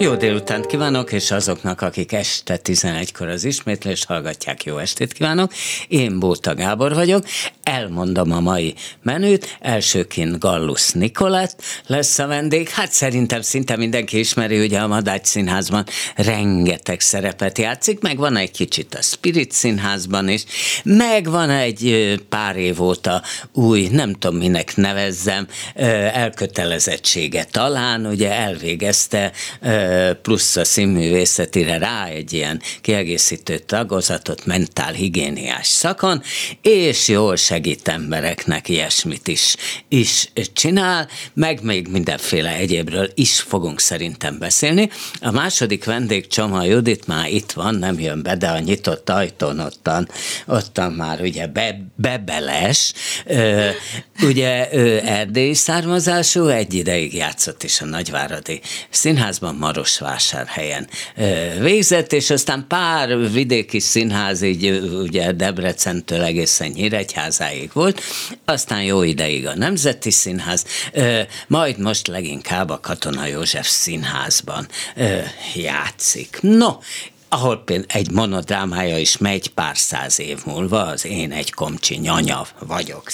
Jó délutánt kívánok, és azoknak, akik este 11-kor az ismétlést hallgatják, jó estét kívánok. Én Bóta Gábor vagyok, elmondom a mai menüt. Elsőként Gallus Nikolett lesz a vendég. Hát szerintem szinte mindenki ismeri, ugye a Madács Színházban rengeteg szerepet játszik, meg van egy kicsit a Spirit Színházban is, meg van egy pár év óta új, nem tudom minek nevezzem, elkötelezettsége talán, ugye elvégezte plusz a színművészetire rá egy ilyen kiegészítő tagozatot mentálhigiéniás szakon, és jól segít embereknek ilyesmit is, is csinál, meg még mindenféle egyébről is fogunk szerintem beszélni. A második vendég Csoma Judit már itt van, nem jön be, de a nyitott ajtón ottan, ottan már ugye be, bebeles, ö, ugye ő erdélyi származású, egy ideig játszott is a Nagyváradi Színházban, Marosvásárhelyen végzett, és aztán pár vidéki színház, így ugye Debrecentől egészen Nyíregyházáig volt, aztán jó ideig a Nemzeti Színház, majd most leginkább a Katona József Színházban játszik. No, ahol például egy monodrámája is megy pár száz év múlva, az Én egy komcsi nyanya vagyok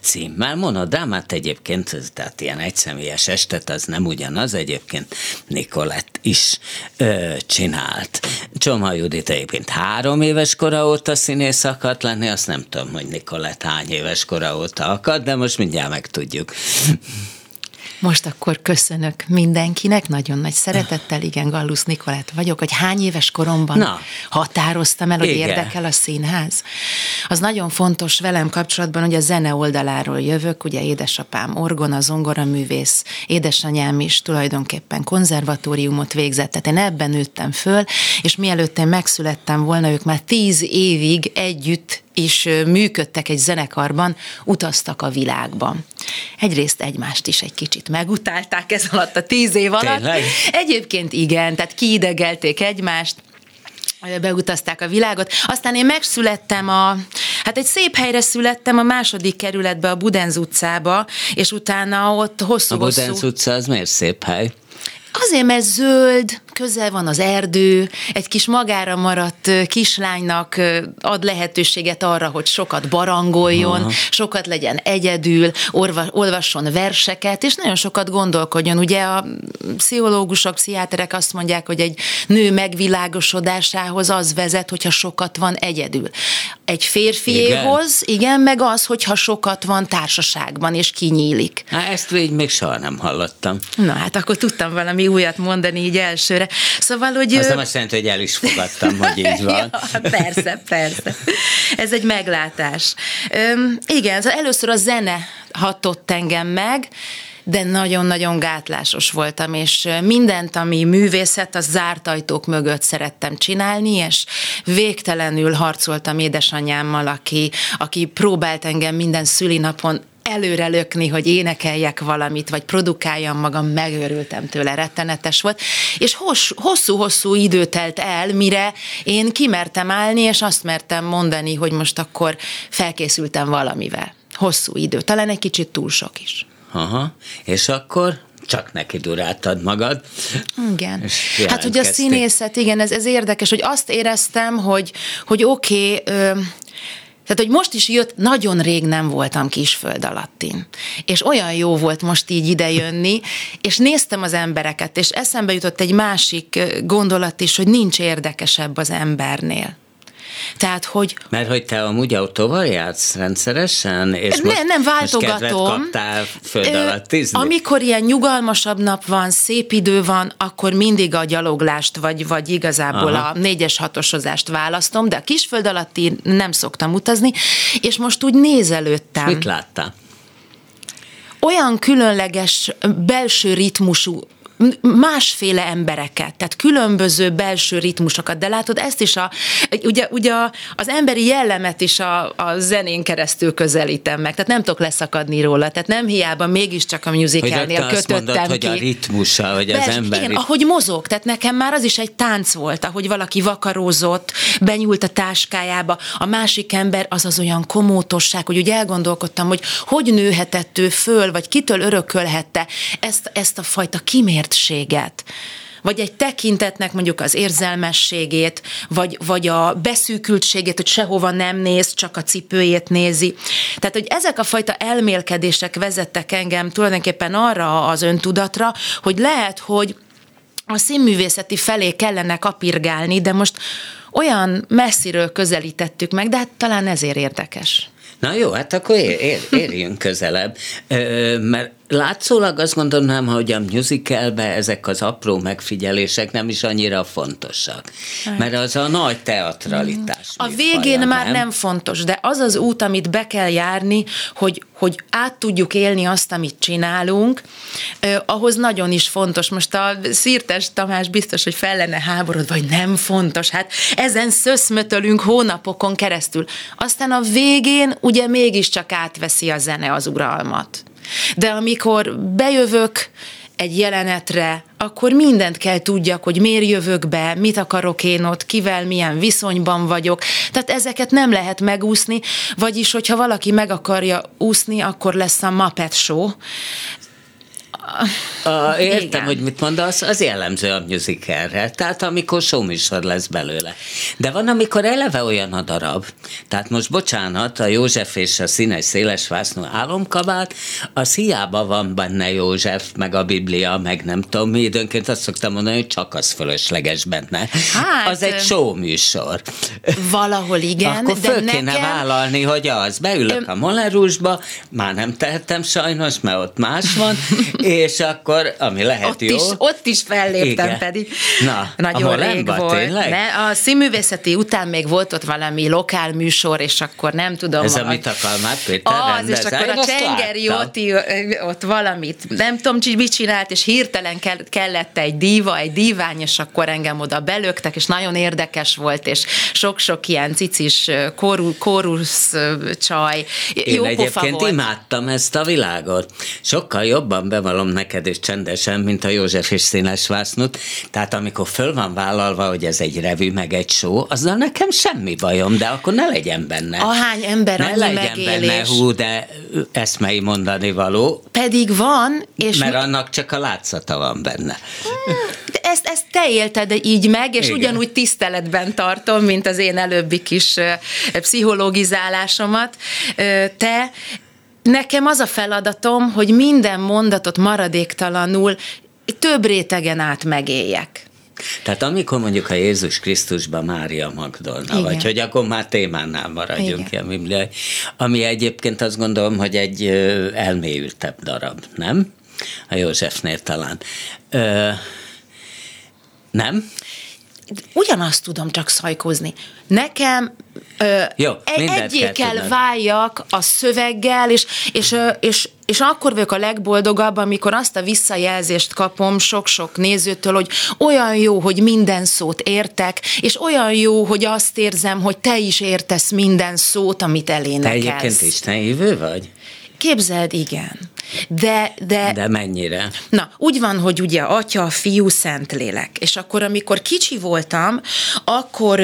címmel. Monodrámát egyébként, tehát ilyen egyszemélyes estet, az nem ugyanaz, egyébként Nikolett is ö, csinált. Csoma Judit egyébként három éves kora óta színész akart lenni, azt nem tudom, hogy Nikolett hány éves kora óta akart, de most mindjárt megtudjuk. Most akkor köszönök mindenkinek, nagyon nagy szeretettel, igen, Gallus Nikolát vagyok, hogy hány éves koromban Na. határoztam el, hogy igen. érdekel a színház. Az nagyon fontos velem kapcsolatban, hogy a zene oldaláról jövök, ugye édesapám orgona, zongora művész, édesanyám is tulajdonképpen konzervatóriumot végzett, tehát én ebben nőttem föl, és mielőtt én megszülettem volna, ők már tíz évig együtt is működtek egy zenekarban, utaztak a világban. Egyrészt egymást is egy kicsit megutálták ez alatt a tíz év alatt. Tényleg? Egyébként igen, tehát kiidegelték egymást, beutazták a világot. Aztán én megszülettem a, hát egy szép helyre születtem a második kerületbe, a Budenz utcába, és utána ott hosszú A Budenz utca az miért szép hely? Azért, mert zöld, közel van az erdő, egy kis magára maradt kislánynak ad lehetőséget arra, hogy sokat barangoljon, Aha. sokat legyen egyedül, orva, olvasson verseket, és nagyon sokat gondolkodjon. Ugye a pszichológusok, pszichiáterek azt mondják, hogy egy nő megvilágosodásához az vezet, hogyha sokat van egyedül. Egy férfiéhoz, igen, igen meg az, hogyha sokat van társaságban, és kinyílik. Há, ezt még soha nem hallottam. Na hát akkor tudtam valami újat mondani így elsőre. Szóval, hogy... Az nem azt jelenti, hogy el is fogadtam, hogy így van. ja, persze, persze. Ez egy meglátás. Üm, igen, először a zene hatott engem meg, de nagyon-nagyon gátlásos voltam, és mindent, ami művészet, az zárt ajtók mögött szerettem csinálni, és végtelenül harcoltam édesanyámmal, aki, aki próbált engem minden szülinapon előre lökni, hogy énekeljek valamit, vagy produkáljam magam, megőrültem tőle, rettenetes volt, és hosszú-hosszú idő telt el, mire én kimertem állni, és azt mertem mondani, hogy most akkor felkészültem valamivel. Hosszú idő, talán egy kicsit túl sok is. Aha, és akkor csak neki duráltad magad. Igen. Hát, hogy a színészet, igen, ez, ez érdekes, hogy azt éreztem, hogy, hogy oké, okay, tehát, hogy most is jött, nagyon rég nem voltam kisföld alattin. És olyan jó volt most így idejönni, és néztem az embereket, és eszembe jutott egy másik gondolat is, hogy nincs érdekesebb az embernél. Tehát, hogy... Mert hogy te amúgy autóval játsz rendszeresen? És ne, most, nem, váltogatom. Most kaptál föld alatt tízni? Amikor ilyen nyugalmasabb nap van, szép idő van, akkor mindig a gyaloglást, vagy, vagy igazából Aha. a négyes hatosozást választom, de a kisföld alatti nem szoktam utazni, és most úgy nézelődtem. Mit láttál? Olyan különleges belső ritmusú másféle embereket, tehát különböző belső ritmusokat, de látod, ezt is a, ugye, ugye az emberi jellemet is a, a zenén keresztül közelítem meg, tehát nem tudok leszakadni róla, tehát nem hiába mégiscsak a musicalnél kötöttem mondod, ki. hogy a ritmusa, hogy az ember. Igen, ahogy mozog, tehát nekem már az is egy tánc volt, ahogy valaki vakarózott, benyúlt a táskájába, a másik ember az az olyan komótosság, hogy ugye elgondolkodtam, hogy hogy nőhetett ő föl, vagy kitől örökölhette ezt, ezt a fajta kimértséget vagy egy tekintetnek mondjuk az érzelmességét, vagy, vagy a beszűkültségét, hogy sehova nem néz, csak a cipőjét nézi. Tehát, hogy ezek a fajta elmélkedések vezettek engem tulajdonképpen arra az öntudatra, hogy lehet, hogy a színművészeti felé kellene kapirgálni, de most olyan messziről közelítettük meg, de hát talán ezért érdekes. Na jó, hát akkor ér, ér, érjünk közelebb, mert látszólag azt gondolnám, hogy a musicalbe ezek az apró megfigyelések nem is annyira fontosak. Hát. Mert az a nagy teatralitás. A végén faja, már nem? nem fontos, de az az út, amit be kell járni, hogy, hogy át tudjuk élni azt, amit csinálunk, eh, ahhoz nagyon is fontos. Most a Szirtes Tamás biztos, hogy fel lenne háborod, vagy nem fontos. Hát ezen szöszmötölünk hónapokon keresztül. Aztán a végén ugye mégiscsak átveszi a zene az uralmat. De amikor bejövök egy jelenetre, akkor mindent kell tudjak, hogy miért jövök be, mit akarok én ott, kivel milyen viszonyban vagyok. Tehát ezeket nem lehet megúszni, vagyis, hogyha valaki meg akarja úszni, akkor lesz a Muppet Show. A, értem, Igen. hogy mit mondasz, az jellemző a musicalre. Tehát amikor showműsor lesz belőle. De van, amikor eleve olyan a darab. Tehát most bocsánat, a József és a színes széles vásznú álomkabát, az hiába van benne József, meg a Biblia, meg nem tudom mi, időnként azt szoktam mondani, hogy csak az fölösleges benne. Hát, az egy showműsor. Valahol igen, Akkor föl de kéne nekem... vállalni, hogy az. Beülök a Molerusba, már nem tehettem sajnos, mert ott más van, és akkor, ami lehet ott jó. Is, ott is felléptem Igen. pedig. Na, Nagyon a rég volt. Tényleg? Ne, a színművészeti után még volt ott valami lokál műsor, és akkor nem tudom. Ez a, a mit akar már Péter Az, és akkor a Csengeri Jóti ott valamit, nem tudom, mit csinált, és hirtelen kellett egy díva, egy dívány, és akkor engem oda belöktek, és nagyon érdekes volt, és sok-sok ilyen cicis kórus, kórusz csaj. Én Jó egyébként volt. imádtam ezt a világot. Sokkal jobban bevallom neked és csendesen, mint a József és Színes Vásznut. Tehát amikor föl van vállalva, hogy ez egy revű, meg egy show, azzal nekem semmi bajom, de akkor ne legyen benne. Ahány ember, ne legyen megélés. benne, hú, de eszmei mondani való. Pedig van, és... Mert mi... annak csak a látszata van benne. De ezt, ezt te élted így meg, és Igen. ugyanúgy tiszteletben tartom, mint az én előbbi kis pszichológizálásomat. Te Nekem az a feladatom, hogy minden mondatot maradéktalanul több rétegen át megéljek. Tehát amikor mondjuk a Jézus Krisztusban Mária Magdolna, Igen. vagy hogy akkor már témánál maradjunk ki a Bibliai, ami egyébként azt gondolom, hogy egy elmélyültebb darab, nem? A Józsefnél talán. Ö, nem? Ugyanazt tudom csak szajkozni. Nekem ö, Jó, egyé kell váljak a szöveggel, és, és, és, és akkor vagyok a legboldogabb, amikor azt a visszajelzést kapom sok-sok nézőtől, hogy olyan jó, hogy minden szót értek, és olyan jó, hogy azt érzem, hogy te is értesz minden szót, amit elénekelsz. Te egyébként Isten vagy? Képzeld, igen. De, de, de mennyire? Na, úgy van, hogy ugye atya, fiú, szentlélek. És akkor, amikor kicsi voltam, akkor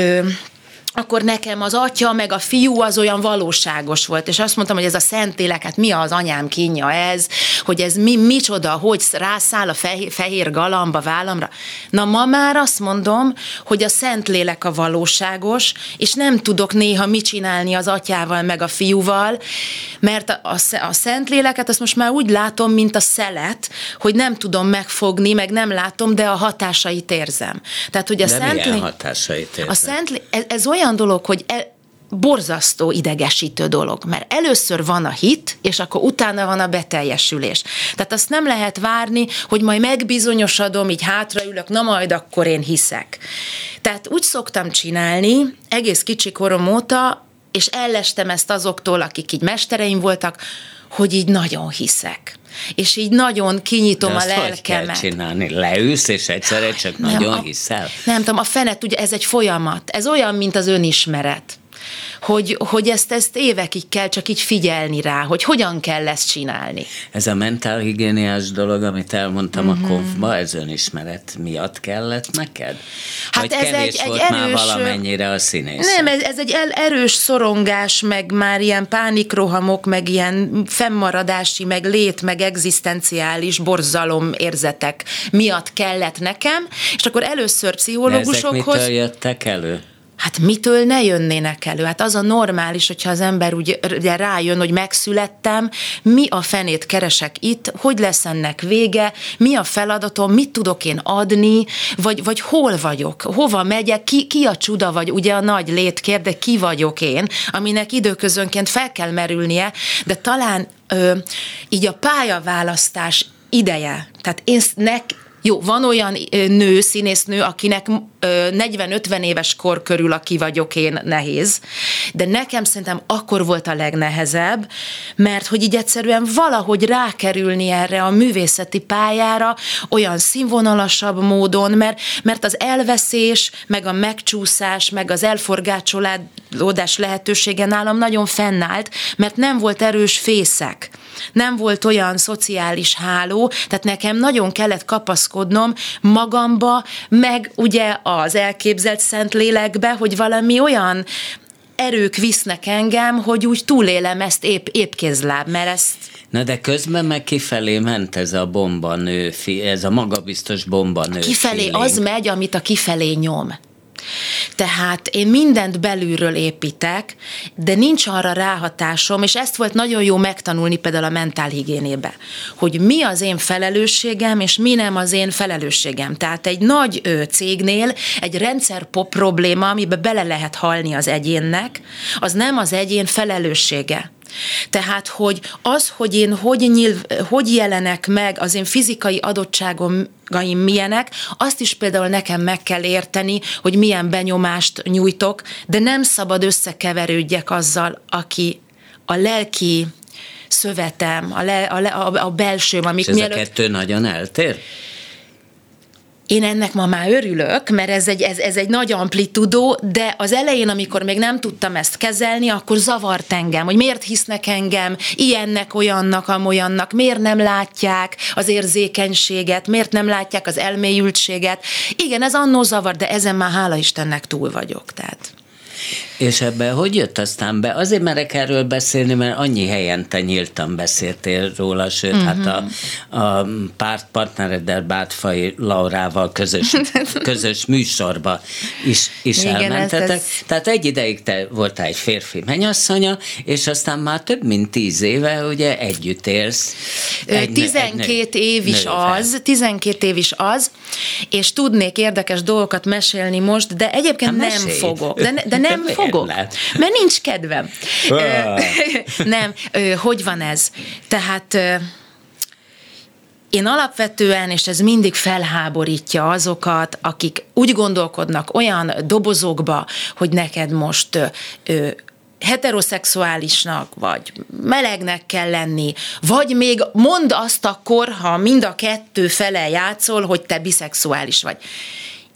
akkor nekem az atya meg a fiú az olyan valóságos volt, és azt mondtam, hogy ez a Szentlélek, hát mi az anyám kínja ez, hogy ez mi, micsoda, hogy rászáll a fehér, fehér galamba vállamra. Na ma már azt mondom, hogy a Szentlélek a valóságos, és nem tudok néha mit csinálni az atyával meg a fiúval, mert a, a, a Szentléleket azt most már úgy látom, mint a szelet, hogy nem tudom megfogni, meg nem látom, de a hatásait érzem. Tehát, hogy a Szentlélek... hatásait érzem? A Szentlélek, ez, ez olyan olyan dolog, hogy el, borzasztó idegesítő dolog, mert először van a hit, és akkor utána van a beteljesülés. Tehát azt nem lehet várni, hogy majd megbizonyosodom, így hátraülök, na majd akkor én hiszek. Tehát úgy szoktam csinálni, egész kicsi korom óta, és ellestem ezt azoktól, akik így mestereim voltak, hogy így nagyon hiszek. És így nagyon kinyitom De a lelkemet. Hogy kell csinálni? Leülsz, és egyszerre csak nem, nagyon a, hiszel? Nem tudom, a fenet, ugye ez egy folyamat. Ez olyan, mint az önismeret hogy, hogy ezt, ezt évekig kell csak így figyelni rá, hogy hogyan kell ezt csinálni. Ez a mentálhigiéniás dolog, amit elmondtam mm-hmm. a mhm. konfba, ez önismeret miatt kellett neked? Hát Vagy ez egy, volt egy erős, már valamennyire a színész? Nem, ez, ez egy erős szorongás, meg már ilyen pánikrohamok, meg ilyen fennmaradási, meg lét, meg egzisztenciális borzalom érzetek miatt kellett nekem, és akkor először pszichológusokhoz... De ezek mitől jöttek elő? Hát mitől ne jönnének elő? Hát az a normális, hogyha az ember úgy rájön, hogy megszülettem, mi a fenét keresek itt, hogy lesz ennek vége, mi a feladatom, mit tudok én adni, vagy, vagy hol vagyok, hova megyek, ki, ki a csuda vagy, ugye a nagy létkérde, de ki vagyok én, aminek időközönként fel kell merülnie, de talán ö, így a pályaválasztás ideje, tehát én nek, jó, van olyan nő, színésznő, akinek 40-50 éves kor körül, aki vagyok én, nehéz, de nekem szerintem akkor volt a legnehezebb, mert hogy így egyszerűen valahogy rákerülni erre a művészeti pályára olyan színvonalasabb módon, mert, mert az elveszés, meg a megcsúszás, meg az elforgácsolódás lehetősége nálam nagyon fennállt, mert nem volt erős fészek, nem volt olyan szociális háló, tehát nekem nagyon kellett kapaszkodnom magamba, meg ugye az elképzelt szent lélekbe, hogy valami olyan erők visznek engem, hogy úgy túlélem ezt épp, épp kézláb, mert ezt Na de közben meg kifelé ment ez a bombanő, ez a magabiztos bombanő. Kifelé feeling. az megy, amit a kifelé nyom. Tehát én mindent belülről építek, de nincs arra ráhatásom, és ezt volt nagyon jó megtanulni például a mentálhigiénébe, hogy mi az én felelősségem, és mi nem az én felelősségem. Tehát egy nagy ö, cégnél egy rendszer pop probléma, amibe bele lehet halni az egyénnek, az nem az egyén felelőssége. Tehát, hogy az, hogy én hogy, nyilv, hogy jelenek meg, az én fizikai adottságom milyenek, azt is például nekem meg kell érteni, hogy milyen benyomást nyújtok, de nem szabad összekeverődjek azzal, aki a lelki szövetem, a, le, a, le, a, a belsőm, amik És ez mielőtt... a kettő nagyon eltér? Én ennek ma már örülök, mert ez egy, ez, ez egy nagy amplitudó, de az elején, amikor még nem tudtam ezt kezelni, akkor zavart engem, hogy miért hisznek engem ilyennek, olyannak, amolyannak, miért nem látják az érzékenységet, miért nem látják az elmélyültséget. Igen, ez annó zavar, de ezen már hála Istennek túl vagyok. Tehát. És ebben hogy jött aztán be? Azért merek erről beszélni, mert annyi helyen te nyíltan beszéltél róla, sőt, uh-huh. hát a, a párt partnereddel Bátfai Laurával közös, közös műsorba is, is Igen, elmentetek. Ez, ez... Tehát egy ideig te voltál egy férfi menyasszonya, és aztán már több mint tíz éve ugye együtt élsz. Egy, 12 egy nő, év is nővel. az, 12 év is az, és tudnék érdekes dolgokat mesélni most, de egyébként hát nem fogok. De, de nem fogok fogok, mert nincs kedvem. nem, hogy van ez? Tehát én alapvetően, és ez mindig felháborítja azokat, akik úgy gondolkodnak olyan dobozokba, hogy neked most heteroszexuálisnak, vagy melegnek kell lenni, vagy még mond azt akkor, ha mind a kettő fele játszol, hogy te biszexuális vagy.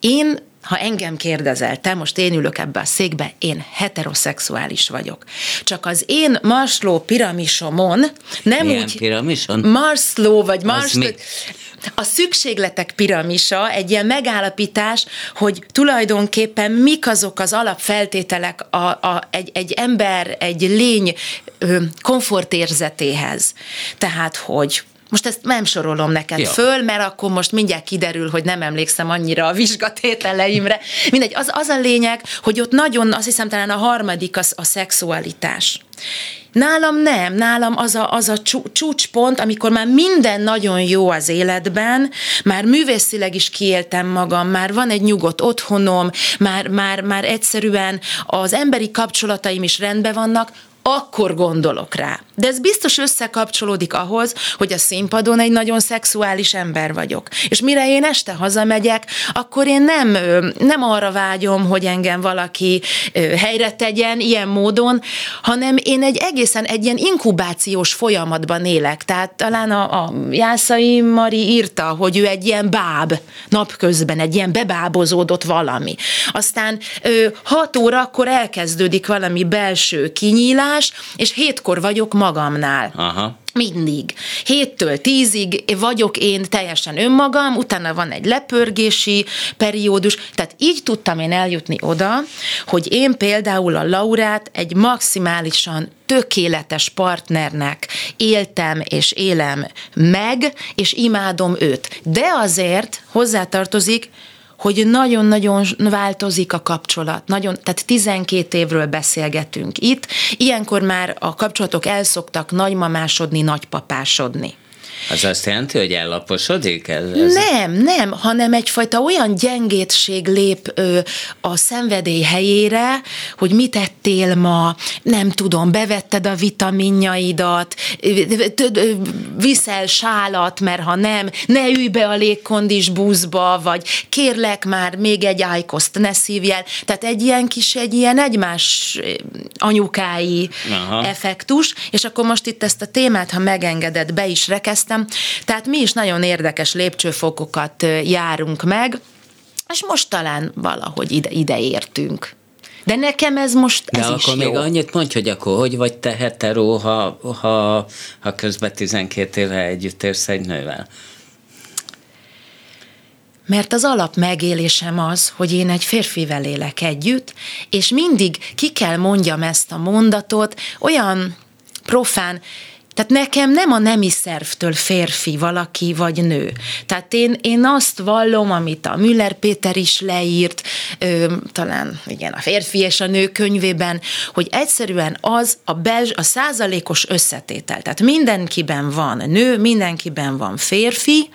Én ha engem kérdezel, te most én ülök ebbe a székbe, én heteroszexuális vagyok. Csak az én Maslow piramisomon nem Milyen úgy... piramison? Maslow, vagy Maslow... A szükségletek piramisa egy ilyen megállapítás, hogy tulajdonképpen mik azok az alapfeltételek a, a, egy, egy ember, egy lény komfortérzetéhez. Tehát, hogy most ezt nem sorolom neked ja. föl, mert akkor most mindjárt kiderül, hogy nem emlékszem annyira a vizsgatételeimre. Mindegy, az, az a lényeg, hogy ott nagyon, azt hiszem talán a harmadik az a szexualitás. Nálam nem, nálam az a, az a csúcspont, amikor már minden nagyon jó az életben, már művészileg is kiéltem magam, már van egy nyugodt otthonom, már, már, már egyszerűen az emberi kapcsolataim is rendben vannak, akkor gondolok rá. De ez biztos összekapcsolódik ahhoz, hogy a színpadon egy nagyon szexuális ember vagyok. És mire én este hazamegyek, akkor én nem, nem arra vágyom, hogy engem valaki helyre tegyen ilyen módon, hanem én egy egészen egy ilyen inkubációs folyamatban élek. Tehát talán a, a Jászai Mari írta, hogy ő egy ilyen báb napközben, egy ilyen bebábozódott valami. Aztán hat órakor elkezdődik valami belső kinyílás, és hétkor vagyok magamnál. Aha. Mindig. Héttől tízig vagyok én teljesen önmagam, utána van egy lepörgési periódus, tehát így tudtam én eljutni oda, hogy én például a Laurát egy maximálisan tökéletes partnernek éltem és élem meg, és imádom őt. De azért hozzátartozik, hogy nagyon-nagyon változik a kapcsolat. Nagyon, tehát 12 évről beszélgetünk itt. Ilyenkor már a kapcsolatok elszoktak nagymamásodni, nagypapásodni. Az azt jelenti, hogy ellaposodik? Ez, ez... Nem, nem, hanem egyfajta olyan gyengétség lép ö, a szenvedély helyére, hogy mit ettél ma, nem tudom, bevetted a vitaminjaidat, viszel sálat, mert ha nem, ne ülj be a légkondis buszba, vagy kérlek már még egy ájkoszt, ne szívjel. Tehát egy ilyen kis, egy ilyen egymás anyukái Aha. effektus, és akkor most itt ezt a témát, ha megengedett, be is rekeztem, elkezdtem. Tehát mi is nagyon érdekes lépcsőfokokat járunk meg, és most talán valahogy ide, ide értünk. De nekem ez most De ez akkor is jó. még annyit mondj, hogy akkor hogy vagy te hetero, ha, ha, ha közben 12 éve együtt érsz egy nővel? Mert az alap megélésem az, hogy én egy férfivel élek együtt, és mindig ki kell mondjam ezt a mondatot, olyan profán, tehát nekem nem a nemi szervtől férfi valaki vagy nő. Tehát én, én azt vallom, amit a Müller Péter is leírt, ö, talán igen, a férfi és a nő könyvében, hogy egyszerűen az a, bels, a százalékos összetétel. Tehát mindenkiben van nő, mindenkiben van férfi,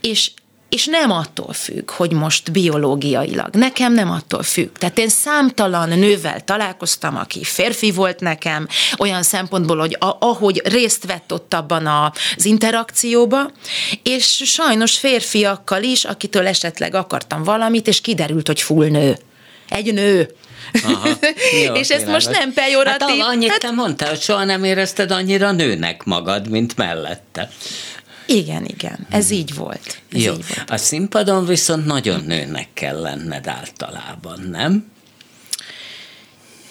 és és nem attól függ, hogy most biológiailag. Nekem nem attól függ. Tehát én számtalan nővel találkoztam, aki férfi volt nekem, olyan szempontból, hogy a, ahogy részt vett ott abban az interakcióba, és sajnos férfiakkal is, akitől esetleg akartam valamit, és kiderült, hogy full nő. Egy nő. Aha, jó, és ezt most nem pejoratív. Hát annyit hát... te mondtál, hogy soha nem érezted annyira nőnek magad, mint mellette. Igen, igen, ez hmm. így volt. Ez Jó. Így volt. A színpadon viszont nagyon nőnek kell lenned általában, nem?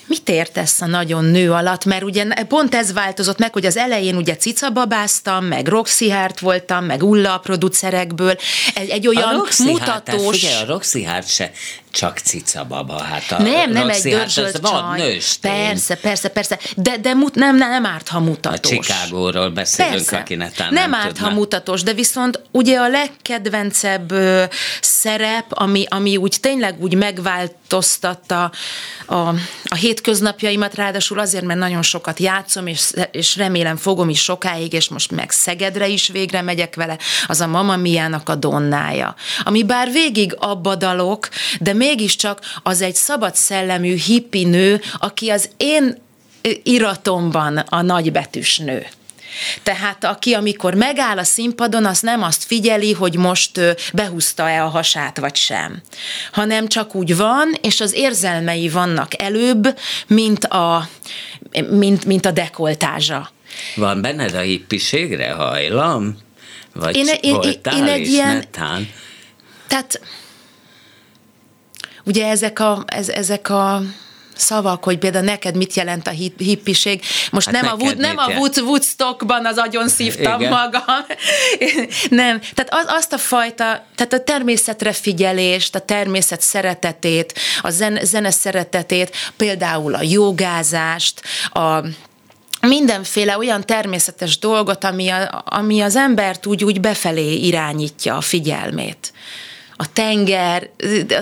Mit értesz a nagyon nő alatt? Mert ugye pont ez változott meg, hogy az elején ugye cicababáztam, meg Roxy Hart voltam, meg Ulla a producerekből. Egy, egy olyan a mutatós... Hart, figyelj, a Roxy Hart se csak cica baba. Hát a nem, nem egy dörzsölt csaj. Nőstény. Persze, persze, persze. De, de mut, nem, nem, nem árt, ha mutatós. A Chicagóról beszélünk, persze. aki netán nem, nem árt, ha mutatós, de viszont ugye a legkedvencebb ö, szerep, ami, ami úgy tényleg úgy megváltoztatta a, a hétköznapjaimat, ráadásul azért, mert nagyon sokat játszom, és, és remélem fogom is sokáig, és most meg Szegedre is végre megyek vele, az a Mama Miának a donnája. Ami bár végig abba dalok, de mégiscsak az egy szabad szellemű hippi nő, aki az én iratomban a nagybetűs nő. Tehát aki, amikor megáll a színpadon, az nem azt figyeli, hogy most behúzta-e a hasát, vagy sem, hanem csak úgy van, és az érzelmei vannak előbb, mint a, mint, mint a dekoltázsa. Van benned a hippiségre hajlam? Vagy én, én, voltál én egy is ilyen, netán? Tehát ugye ezek a, ez, ezek a szavak, hogy például neked mit jelent a hippiség. Most hát nem, a, Wood, nem a Wood, Woodstockban az agyon szívtam Igen. magam. nem. Tehát az, azt a fajta, tehát a természetre figyelést, a természet szeretetét, a zene, zene szeretetét, például a jogázást, a mindenféle olyan természetes dolgot, ami, a, ami az embert úgy, úgy befelé irányítja a figyelmét a tenger,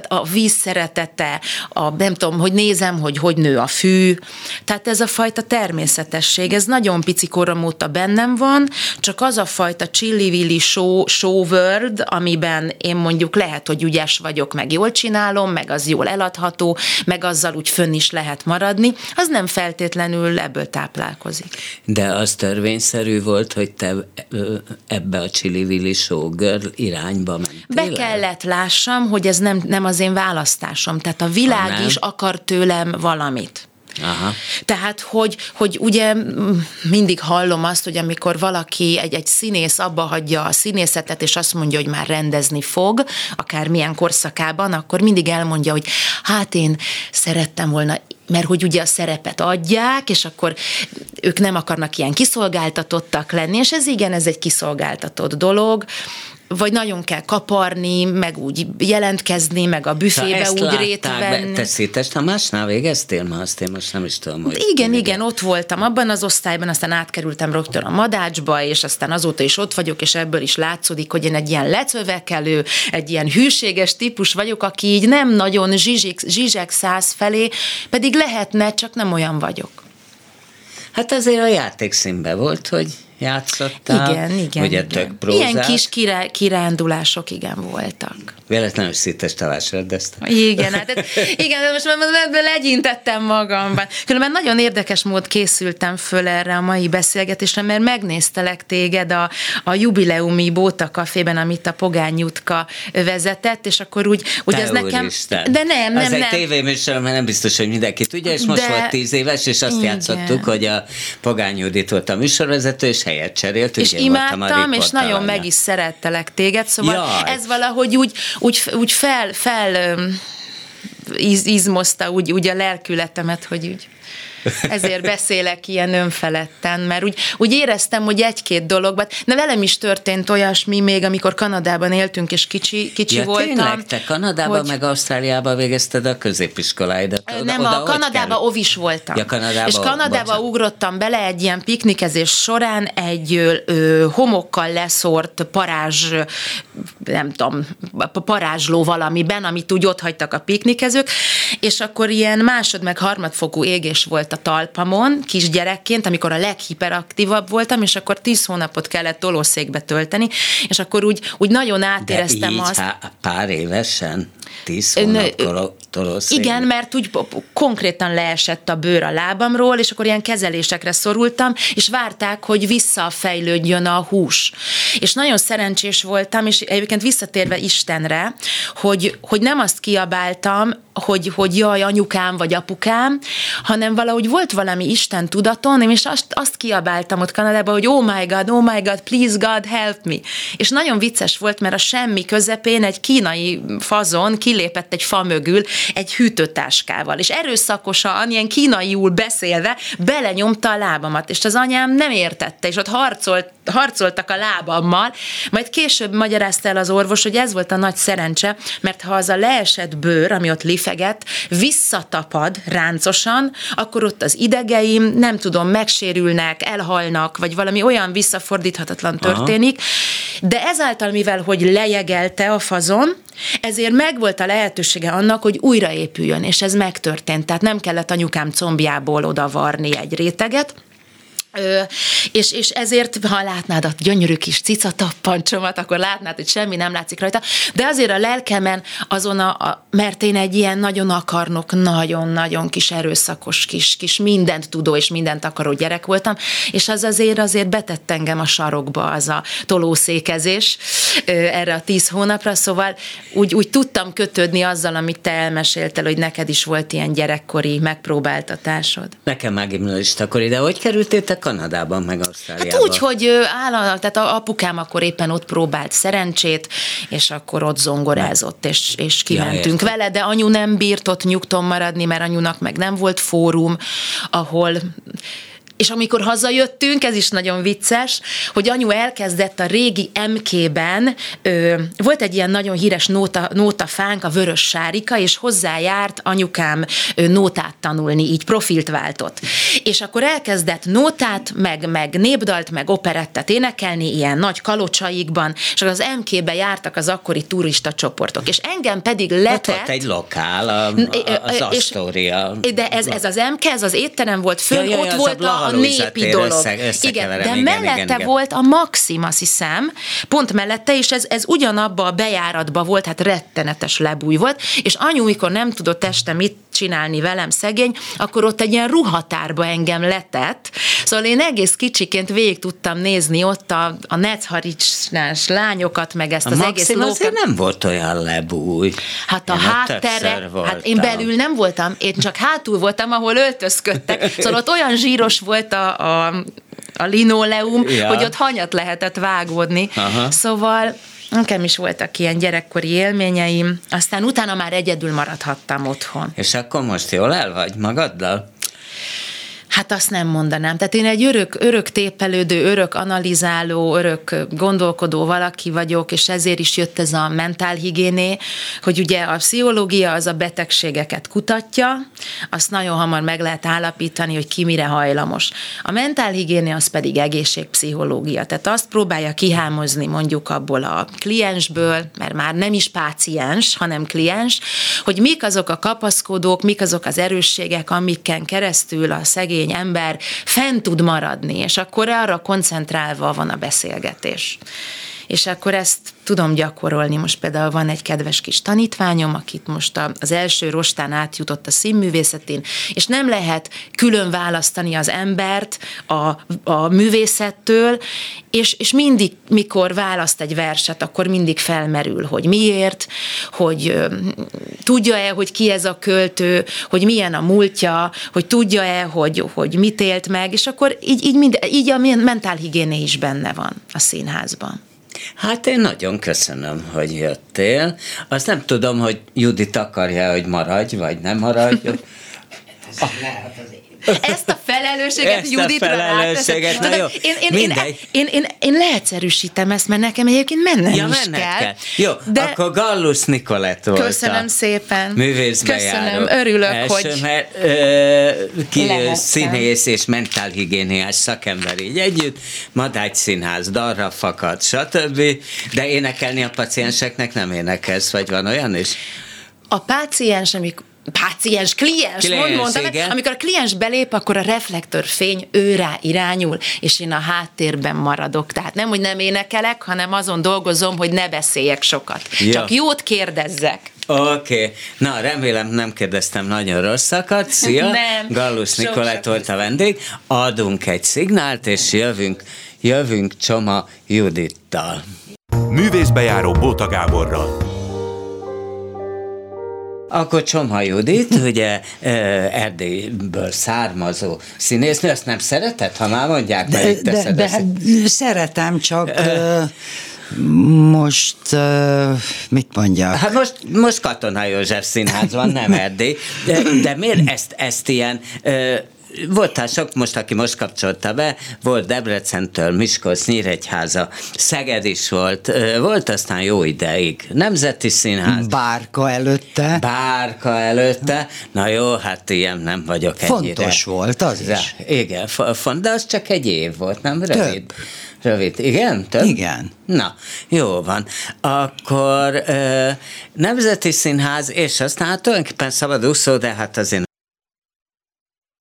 a víz szeretete, a, nem tudom, hogy nézem, hogy hogy nő a fű. Tehát ez a fajta természetesség, ez nagyon pici korom óta bennem van, csak az a fajta chili show, show world, amiben én mondjuk lehet, hogy ügyes vagyok, meg jól csinálom, meg az jól eladható, meg azzal úgy fönn is lehet maradni, az nem feltétlenül ebből táplálkozik. De az törvényszerű volt, hogy te ebbe a chili show girl irányba mentél? Be kellett lássam, hogy ez nem, nem az én választásom. Tehát a világ is akar tőlem valamit. Aha. Tehát, hogy, hogy ugye mindig hallom azt, hogy amikor valaki, egy, egy színész abba hagyja a színészetet, és azt mondja, hogy már rendezni fog, akár milyen korszakában, akkor mindig elmondja, hogy hát én szerettem volna mert hogy ugye a szerepet adják, és akkor ők nem akarnak ilyen kiszolgáltatottak lenni, és ez igen, ez egy kiszolgáltatott dolog, vagy nagyon kell kaparni, meg úgy jelentkezni, meg a büfébe úgy rét venni. Te Szétes Tamásnál végeztél ma, azt én most nem is tudom, hogy... Igen, igen, ott voltam abban az osztályban, aztán átkerültem rögtön a Madácsba, és aztán azóta is ott vagyok, és ebből is látszódik, hogy én egy ilyen lecövekelő, egy ilyen hűséges típus vagyok, aki így nem nagyon zsizsik, zsizsek száz felé, pedig lehetne, csak nem olyan vagyok. Hát azért a játék színbe volt, hogy játszottál. Igen, igen. Ugye igen. Ilyen kis kirá, kirándulások igen voltak. Véletlenül szítes talás rendezte. Igen, hát, igen, de most már legyintettem magamban. Különben nagyon érdekes mód készültem föl erre a mai beszélgetésre, mert megnéztelek téged a, a jubileumi Bóta kafében, amit a Pogány Jutka vezetett, és akkor úgy, úgy ez nekem... Isten. De nem, nem, Ez nem. egy tévéműsor, mert nem biztos, hogy mindenki tudja, és most de... volt tíz éves, és azt igen. játszottuk, hogy a Pogány Judit volt a műsorvezető, és helyet cserélt. És imádtam, és nagyon meg is szerettelek téged, szóval Jaj. ez valahogy úgy, úgy, úgy fel, fel izmozta úgy, úgy a lelkületemet, hogy úgy ezért beszélek ilyen önfeledten, mert úgy, úgy éreztem, hogy egy-két dologban, de velem is történt olyasmi még, amikor Kanadában éltünk, és kicsi, kicsi ja, voltam. Tényleg, te Kanadában hogy... meg Ausztráliában végezted a középiskoláidat? Oda, Nem, oda, a Kanadában ovis voltam. Ja, Kanadába, és Kanadába ugrottam bele egy ilyen piknikezés során egy ö, homokkal leszort parázs, nem tudom, parázsló valamiben, amit úgy ott hagytak a piknikezők, és akkor ilyen másod meg harmadfokú égés volt volt a talpamon kisgyerekként, amikor a leghiperaktívabb voltam, és akkor tíz hónapot kellett tolószékbe tölteni, és akkor úgy, úgy nagyon átéreztem De így azt. pár évesen? Tíz hónap Igen, mert úgy konkrétan leesett a bőr a lábamról, és akkor ilyen kezelésekre szorultam, és várták, hogy visszafejlődjön a hús. És nagyon szerencsés voltam, és egyébként visszatérve Istenre, hogy, hogy nem azt kiabáltam, hogy, hogy jaj, anyukám vagy apukám, hanem valahogy volt valami Isten tudaton, és azt, azt kiabáltam ott Kanadában, hogy oh my God, oh my God, please God, help me. És nagyon vicces volt, mert a semmi közepén egy kínai fazon kilépett egy fa mögül egy hűtőtáskával, és erőszakosan, ilyen kínaiul beszélve belenyomta a lábamat, és az anyám nem értette, és ott harcolt, harcoltak a lábammal, majd később magyarázta el az orvos, hogy ez volt a nagy szerencse, mert ha az a leesett bőr, ami ott lifeget, visszatapad ráncosan, akkor ott az idegeim, nem tudom, megsérülnek, elhalnak, vagy valami olyan visszafordíthatatlan történik, Aha. de ezáltal, mivel hogy lejegelte a fazon, ezért megvolt a lehetősége annak, hogy újraépüljön, és ez megtörtént. Tehát nem kellett anyukám combjából odavarni egy réteget, Ö, és, és ezért, ha látnád a gyönyörű kis cica tappancsomat, akkor látnád, hogy semmi nem látszik rajta, de azért a lelkemen azon a, a mert én egy ilyen nagyon akarnok, nagyon-nagyon kis erőszakos, kis, kis mindent tudó és mindent akaró gyerek voltam, és az azért azért betett engem a sarokba az a tolószékezés ö, erre a tíz hónapra, szóval úgy, úgy tudtam kötődni azzal, amit te elmeséltel, hogy neked is volt ilyen gyerekkori megpróbáltatásod. Nekem megint is akkor ide, hogy kerültél te Kanadában, meg Ausztráliában? Hát úgy, hogy állandóan, tehát a apukám akkor éppen ott próbált szerencsét, és akkor ott zongorázott, és, és kimentünk ja, vele, de anyu nem bírt ott nyugton maradni, mert anyunak meg nem volt fórum, ahol és amikor hazajöttünk, ez is nagyon vicces, hogy anyu elkezdett a régi MK-ben, ö, volt egy ilyen nagyon híres nóta, nótafánk, a Vörös Sárika, és hozzájárt anyukám ö, nótát tanulni, így profilt váltott. És akkor elkezdett nótát, meg, meg népdalt, meg operettet énekelni, ilyen nagy kalocsaikban, és az MK-be jártak az akkori turista csoportok, és engem pedig letett... Ott volt egy lokál, a, a, az Astoria. De ez, ez az MK, ez az étterem volt föl, ja, ja, ott volt a, a népi dolog. Össze, igen, de igen, mellette igen, igen. volt a Maxim, azt hiszem, pont mellette, és ez, ez ugyanabba a bejáratba volt, hát rettenetes lebúj volt, és anyu, mikor nem tudott este mit csinálni velem szegény, akkor ott egy ilyen ruhatárba engem letett, szóval én egész kicsiként végig tudtam nézni ott a, a netharicsnás lányokat, meg ezt a az egész lókat. nem volt olyan lebúj. Hát a háttere, hát én belül nem voltam, én csak hátul voltam, ahol öltözködtek, szóval ott olyan zsíros volt a, a a linoleum, ja. hogy ott hanyat lehetett vágódni. Aha. Szóval Nekem is voltak ilyen gyerekkori élményeim, aztán utána már egyedül maradhattam otthon. És akkor most jól el vagy magaddal? Hát azt nem mondanám. Tehát én egy örök, örök tépelődő, örök analizáló, örök gondolkodó valaki vagyok, és ezért is jött ez a mentálhigiéné, hogy ugye a pszichológia az a betegségeket kutatja, azt nagyon hamar meg lehet állapítani, hogy ki mire hajlamos. A mentálhigiéné az pedig egészségpszichológia. Tehát azt próbálja kihámozni mondjuk abból a kliensből, mert már nem is páciens, hanem kliens, hogy mik azok a kapaszkodók, mik azok az erősségek, amiken keresztül a szegény szegény ember fent tud maradni, és akkor arra koncentrálva van a beszélgetés. És akkor ezt tudom gyakorolni. Most például van egy kedves kis tanítványom, akit most az első rostán átjutott a színművészetén, és nem lehet külön választani az embert a, a művészettől, és, és mindig, mikor választ egy verset, akkor mindig felmerül, hogy miért, hogy tudja-e, hogy ki ez a költő, hogy milyen a múltja, hogy tudja-e, hogy, hogy mit élt meg, és akkor így, így, mind, így a mentálhigiéné is benne van a színházban. Hát én nagyon köszönöm, hogy jöttél. Azt nem tudom, hogy Judit akarja, hogy maradj, vagy nem maradj. Ez lehet az ezt a felelősséget ezt Juditra a felelősséget, na jó, én, én, én, én, én, én leegyszerűsítem ezt, mert nekem egyébként mennem ja, is kell. kell. Jó, de akkor Gallus Nikolett volt Köszönöm szépen. Művészbejáró. Köszönöm, örülök, Első, hogy mert, ö, ki színész és mentálhigiéniás szakember így együtt, Madágy Színház, darra fakad, stb. De énekelni a pacienseknek nem énekelsz, vagy van olyan is? A páciens, amikor páciens, kliens, kliens mond, mondtam, igen. amikor a kliens belép, akkor a reflektorfény őrá irányul, és én a háttérben maradok. Tehát nem, hogy nem énekelek, hanem azon dolgozom, hogy ne beszéljek sokat. Ja. Csak jót kérdezzek. Oké, okay. na remélem nem kérdeztem nagyon rosszakat. Szia, nem, Gallus Nikolett volt a vendég. Adunk egy szignált, és jövünk, jövünk Csoma Judittal. Művészbejáró Bóta Gáborral. Akkor Csomha Judit, ugye Erdélyből származó színésznő, ezt nem szereted, ha már mondják, de, mert de, de, hát szeretem, csak most mit mondjak? Hát most, most Katona József színház van, nem Erdély, de, de miért ezt, ezt ilyen voltál sok most, aki most kapcsolta be, volt Debrecentől, Miskolc, Nyíregyháza, Szeged is volt, volt aztán jó ideig. Nemzeti Színház. Bárka előtte. Bárka előtte. Na jó, hát ilyen nem vagyok ennyire. Fontos volt az is. Igen, font, de az csak egy év volt, nem rövid? Több. Rövid, igen? Több? Igen. Na, jó van. Akkor ö, Nemzeti Színház, és aztán hát tulajdonképpen szabad úszó, de hát azért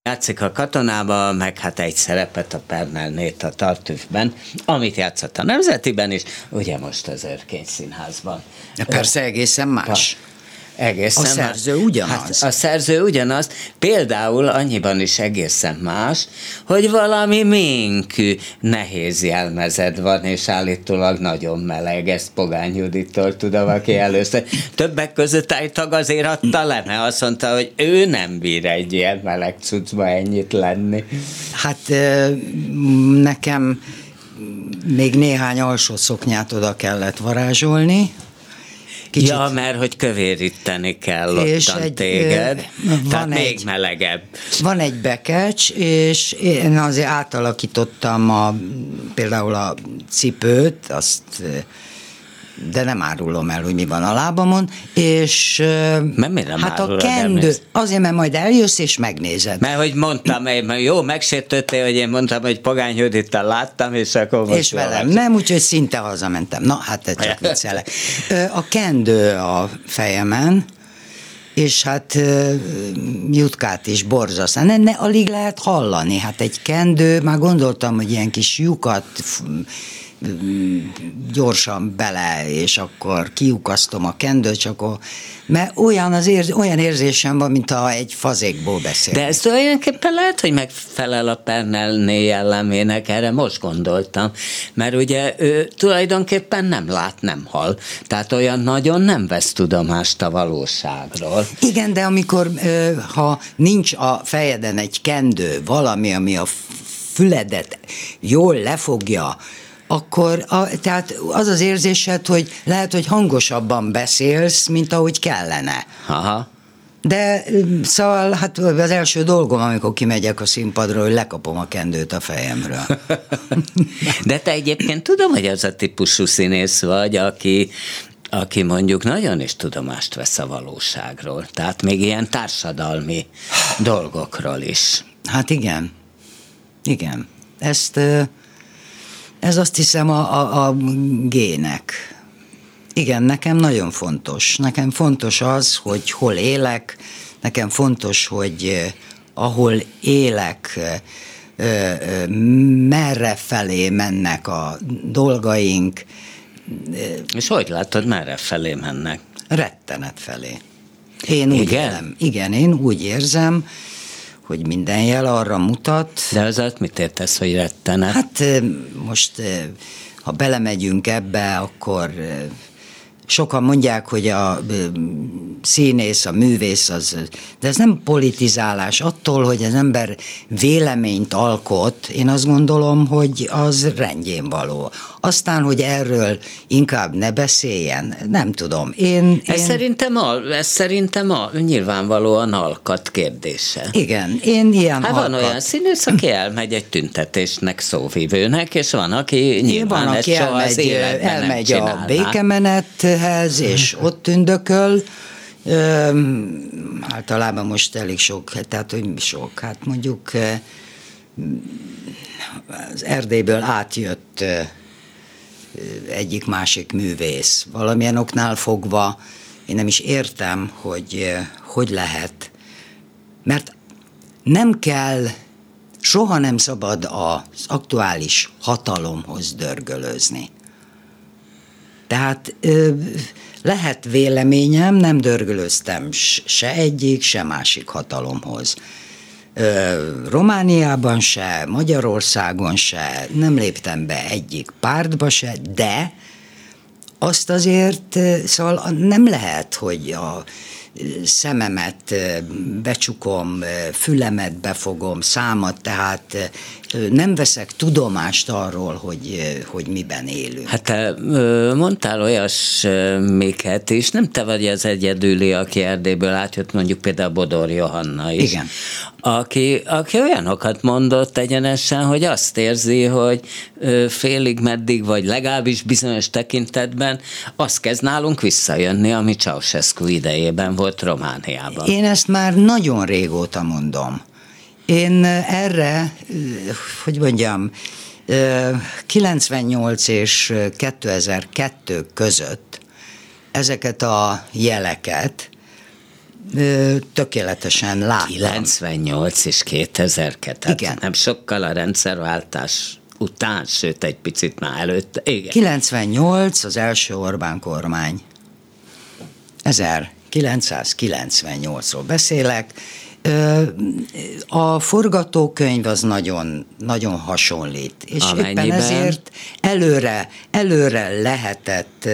játszik a katonába, meg hát egy szerepet a Pernelnét a Tartüfben, amit játszott a Nemzetiben is, ugye most az Örkény Színházban. Persze egészen más. Egészen a szerző ugyanaz. Hát a szerző ugyanaz, például annyiban is egészen más, hogy valami ménkű, nehéz jelmezed van, és állítólag nagyon meleg, ezt Pogány Judittól tudom, aki először. Többek között egy tag azért adta le, mert azt mondta, hogy ő nem bír egy ilyen meleg cuccba ennyit lenni. Hát nekem még néhány alsó szoknyát oda kellett varázsolni, Kicsit. Ja, mert hogy kövéríteni kell és ottan egy, téged, van tehát egy, még melegebb. Van egy bekecs, és én azért átalakítottam a, például a cipőt, azt de nem árulom el, hogy mi van a lábamon, és miért nem hát a kendő, azért, mert majd eljössz és megnézed. Mert hogy mondtam, mert jó, megsértöttél, hogy én mondtam, hogy Pagány Judittal láttam, és akkor most És velem nem, úgyhogy szinte hazamentem. Na, hát csak viccelek. A kendő a fejemen, és hát jutkát is borzasztán. Ne, ne, alig lehet hallani. Hát egy kendő, már gondoltam, hogy ilyen kis lyukat gyorsan bele, és akkor kiukasztom a kendőt, csak akkor, mert olyan, az érz, olyan érzésem van, mint ha egy fazékból beszél. De ez tulajdonképpen lehet, hogy megfelel a Pernelné jellemének, erre most gondoltam, mert ugye ő tulajdonképpen nem lát, nem hal, tehát olyan nagyon nem vesz tudomást a valóságról. Igen, de amikor, ha nincs a fejeden egy kendő, valami, ami a füledet jól lefogja, akkor a, tehát az az érzésed, hogy lehet, hogy hangosabban beszélsz, mint ahogy kellene. Aha. De szóval hát az első dolgom, amikor kimegyek a színpadról, hogy lekapom a kendőt a fejemről. De te egyébként tudom, hogy az a típusú színész vagy, aki aki mondjuk nagyon is tudomást vesz a valóságról, tehát még ilyen társadalmi dolgokról is. Hát igen, igen. Ezt ez azt hiszem a, a, a gének. Igen, nekem nagyon fontos. Nekem fontos az, hogy hol élek, nekem fontos, hogy eh, ahol élek, eh, eh, merre felé mennek a dolgaink. És hogy látod, merre felé mennek? Rettenet felé. Én úgy igen? Élem. Igen, én úgy érzem, hogy minden jel arra mutat. De az alatt mit értesz, hogy rettenet? Hát most, ha belemegyünk ebbe, akkor sokan mondják, hogy a színész, a művész, az, de ez nem politizálás. Attól, hogy az ember véleményt alkot, én azt gondolom, hogy az rendjén való. Aztán, hogy erről inkább ne beszéljen, nem tudom. Én, ez, én... Szerintem a, ez szerintem a, nyilvánvalóan alkat kérdése. Igen, én ilyen Hát van olyan színész, aki elmegy egy tüntetésnek szóvivőnek, és van, aki nyilván van, aki elmegy, elmegy a békemenethez, és ott tündököl, általában most elég sok, tehát hogy sok, hát mondjuk az Erdélyből átjött egyik másik művész. Valamilyen oknál fogva én nem is értem, hogy hogy lehet. Mert nem kell, soha nem szabad az aktuális hatalomhoz dörgölözni. Tehát lehet véleményem, nem dörgölöztem se egyik, se másik hatalomhoz. Romániában se, Magyarországon se, nem léptem be egyik pártba se, de azt azért, szóval nem lehet, hogy a szememet becsukom, fülemet befogom, számat, tehát nem veszek tudomást arról, hogy, hogy miben élünk. Hát te mondtál olyas miket is, nem te vagy az egyedüli, aki Erdélyből átjött, mondjuk például Bodor Johanna is. Igen. Aki, aki olyanokat mondott egyenesen, hogy azt érzi, hogy félig meddig, vagy legalábbis bizonyos tekintetben az kezd nálunk visszajönni, ami Ceausescu idejében volt Romániában. Én ezt már nagyon régóta mondom. Én erre, hogy mondjam, 98 és 2002 között ezeket a jeleket tökéletesen láttam. 98 és 2002, Igen. nem sokkal a rendszerváltás után, sőt egy picit már előtt. Igen. 98 az első Orbán kormány. 1998-ról beszélek, a forgatókönyv az nagyon, nagyon hasonlít, és Amennyiben? éppen ezért előre, előre lehetett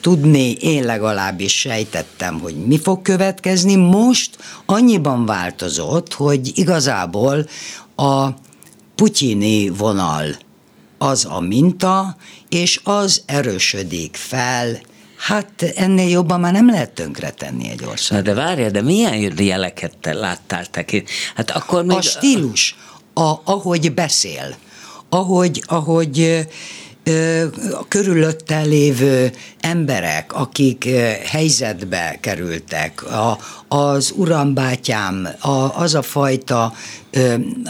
tudni, én legalábbis sejtettem, hogy mi fog következni. Most annyiban változott, hogy igazából a putyini vonal az a minta, és az erősödik fel Hát ennél jobban már nem lehet tönkretenni egy országot. Na de várja, de milyen jeleket te láttál te ki? Hát akkor még... A stílus, a, ahogy beszél, ahogy, ahogy a körülötte lévő emberek, akik helyzetbe kerültek, a, az urambátyám, a, az a fajta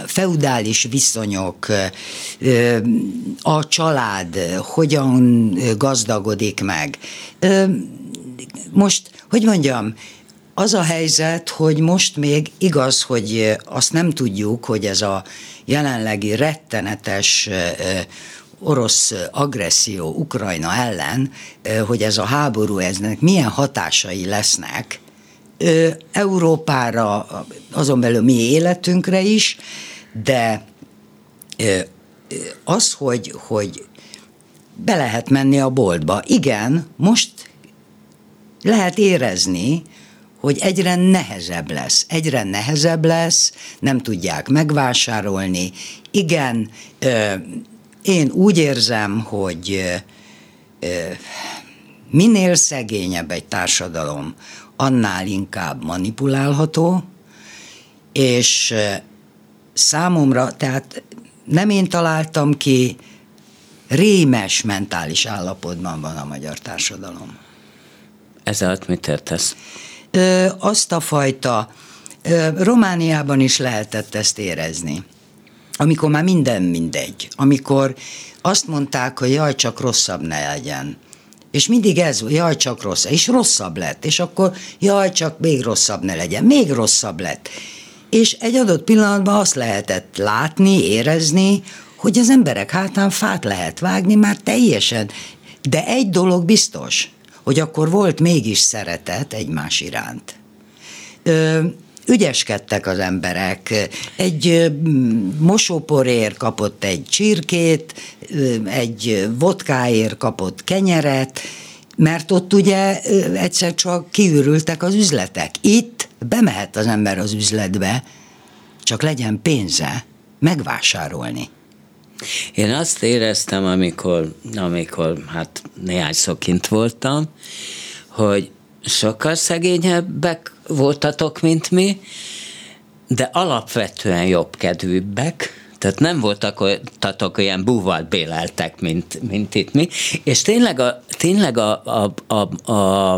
feudális viszonyok, a család hogyan gazdagodik meg. Most, hogy mondjam, az a helyzet, hogy most még igaz, hogy azt nem tudjuk, hogy ez a jelenlegi rettenetes orosz agresszió Ukrajna ellen, hogy ez a háború, eznek milyen hatásai lesznek Európára, azon belül mi életünkre is, de az, hogy, hogy be lehet menni a boltba. Igen, most lehet érezni, hogy egyre nehezebb lesz, egyre nehezebb lesz, nem tudják megvásárolni. Igen, én úgy érzem, hogy minél szegényebb egy társadalom, annál inkább manipulálható, és számomra, tehát nem én találtam ki, rémes mentális állapotban van a magyar társadalom. Ez alatt mit értesz? Ö, azt a fajta, ö, Romániában is lehetett ezt érezni amikor már minden mindegy, amikor azt mondták, hogy jaj, csak rosszabb ne legyen. És mindig ez, jaj, csak rossz, és rosszabb lett, és akkor jaj, csak még rosszabb ne legyen, még rosszabb lett. És egy adott pillanatban azt lehetett látni, érezni, hogy az emberek hátán fát lehet vágni már teljesen. De egy dolog biztos, hogy akkor volt mégis szeretet egymás iránt. Ö, ügyeskedtek az emberek. Egy mosóporért kapott egy csirkét, egy vodkáért kapott kenyeret, mert ott ugye egyszer csak kiürültek az üzletek. Itt bemehet az ember az üzletbe, csak legyen pénze megvásárolni. Én azt éreztem, amikor, amikor hát néhány kint voltam, hogy sokkal szegényebbek voltatok, mint mi, de alapvetően jobb kedvűbbek, tehát nem voltak tatok olyan búvalt béleltek, mint, mint itt mi, és tényleg a, tényleg a, a, a, a,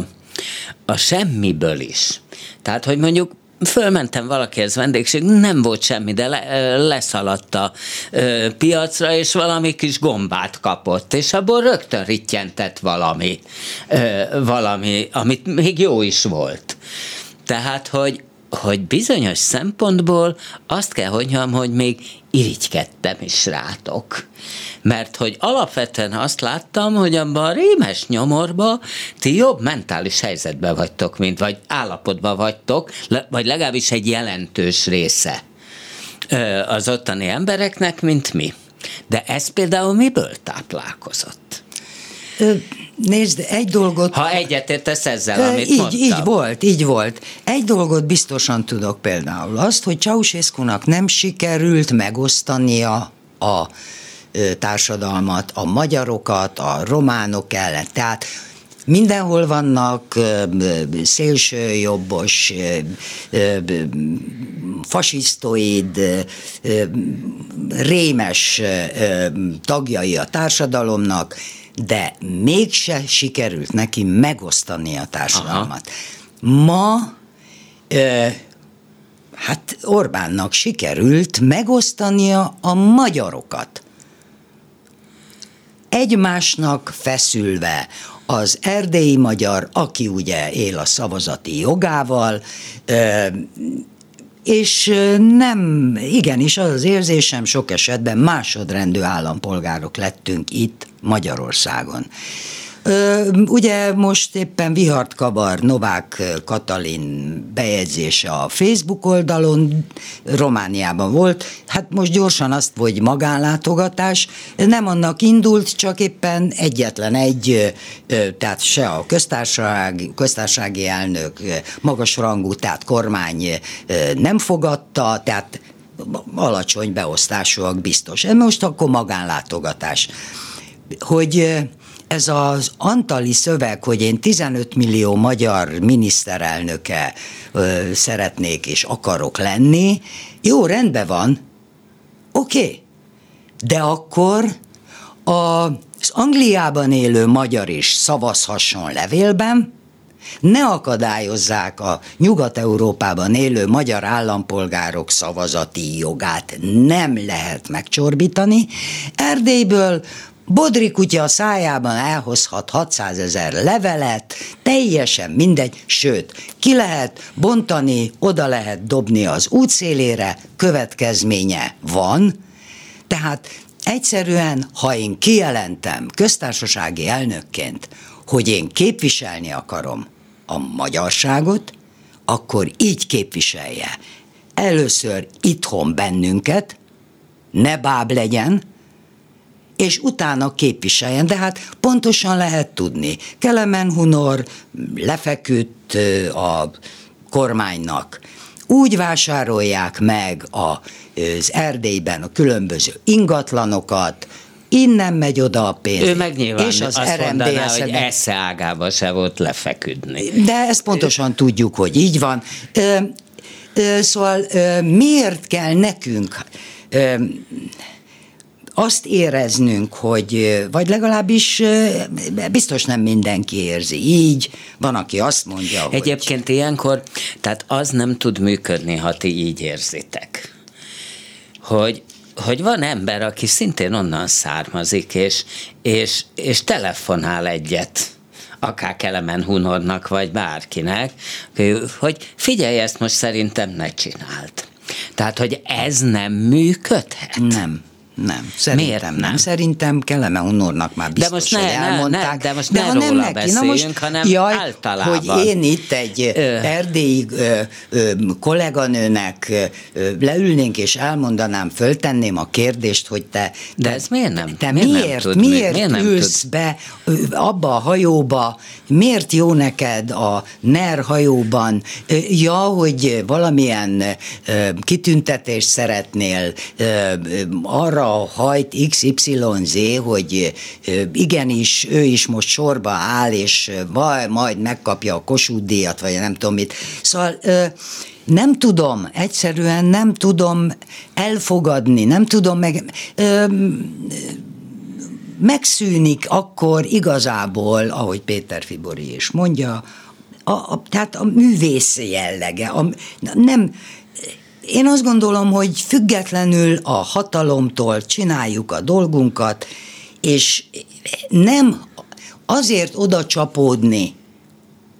a semmiből is. Tehát, hogy mondjuk fölmentem valakihez vendégség, nem volt semmi, de le, leszaladt a piacra, és valami kis gombát kapott, és abból rögtön rittyentett valami, valami, amit még jó is volt. Tehát, hogy, hogy bizonyos szempontból azt kell, mondjam, hogy még irigykedtem is rátok. Mert hogy alapvetően azt láttam, hogy abban a rémes nyomorba ti jobb mentális helyzetben vagytok, mint vagy állapotban vagytok, vagy legalábbis egy jelentős része az ottani embereknek, mint mi. De ez például miből táplálkozott? Nézd, egy dolgot... Ha egyetértesz ezzel, amit így, mondtam. Így volt, így volt. Egy dolgot biztosan tudok például. Azt, hogy ceausescu nem sikerült megosztania a társadalmat, a magyarokat, a románok ellen. Tehát Mindenhol vannak szélsőjobbos, fasisztoid, rémes tagjai a társadalomnak, de mégse sikerült neki megosztani a társadalmat. Aha. Ma ö, hát Orbánnak sikerült megosztania a magyarokat. Egymásnak feszülve az erdélyi magyar, aki ugye él a szavazati jogával, ö, és nem, igenis az az érzésem sok esetben másodrendű állampolgárok lettünk itt Magyarországon. Ugye most éppen vihart kavar Novák Katalin bejegyzése a Facebook oldalon, Romániában volt, hát most gyorsan azt, hogy magánlátogatás, nem annak indult, csak éppen egyetlen egy, tehát se a köztársasági, köztársasági elnök magas rangú, tehát kormány nem fogadta, tehát alacsony beosztásúak biztos. Most akkor magánlátogatás. Hogy ez az antali szöveg, hogy én 15 millió magyar miniszterelnöke ö, szeretnék és akarok lenni, jó, rendben van, oké. Okay. De akkor a, az Angliában élő magyar is szavazhasson levélben, ne akadályozzák a Nyugat-Európában élő magyar állampolgárok szavazati jogát, nem lehet megcsorbítani. Erdélyből Bodri kutya a szájában elhozhat 600 ezer levelet, teljesen mindegy, sőt, ki lehet bontani, oda lehet dobni az útszélére, következménye van, tehát egyszerűen, ha én kijelentem köztársasági elnökként, hogy én képviselni akarom a magyarságot, akkor így képviselje. Először itthon bennünket, ne báb legyen, és utána képviseljen. De hát pontosan lehet tudni. Kelemen Hunor lefeküdt a kormánynak. Úgy vásárolják meg az Erdélyben a különböző ingatlanokat, innen megy oda a pénz. Ő meg nyilván és az azt mondaná, hogy esze ágába se volt lefeküdni. De ezt pontosan tudjuk, hogy így van. Ö, ö, szóval ö, miért kell nekünk ö, azt éreznünk, hogy, vagy legalábbis biztos nem mindenki érzi így, van, aki azt mondja, hogy... Egyébként ilyenkor, tehát az nem tud működni, ha ti így érzitek. Hogy hogy van ember, aki szintén onnan származik, és, és, és telefonál egyet akár Kelemen Hunornak, vagy bárkinek, hogy figyelj, ezt most szerintem ne csináld. Tehát, hogy ez nem működhet? Nem. Nem, szerintem Miért nem? nem. Szerintem Keleme Honornak már biztos, de most ne, hogy elmondták. Ne, de most de ne róla nem neki, beszéljünk, most, hanem jaj, általában. hogy én itt egy ö. erdélyi ö, ö, kolléganőnek ö, leülnénk és elmondanám, föltenném a kérdést, hogy te... De ez miért nem? Te miért, miért, nem tud, miért, miért nem ülsz tud? be abba a hajóba, miért jó neked a NER hajóban? Ja, hogy valamilyen kitüntetést szeretnél arra hajt XYZ, hogy igenis, ő is most sorba áll, és majd megkapja a Kossuth díjat, vagy nem tudom mit. Szóval nem tudom, egyszerűen nem tudom elfogadni, nem tudom meg... Megszűnik akkor igazából, ahogy Péter Fibori is mondja, a, a, tehát a művész jellege, a, nem, én azt gondolom, hogy függetlenül a hatalomtól csináljuk a dolgunkat, és nem azért oda csapódni,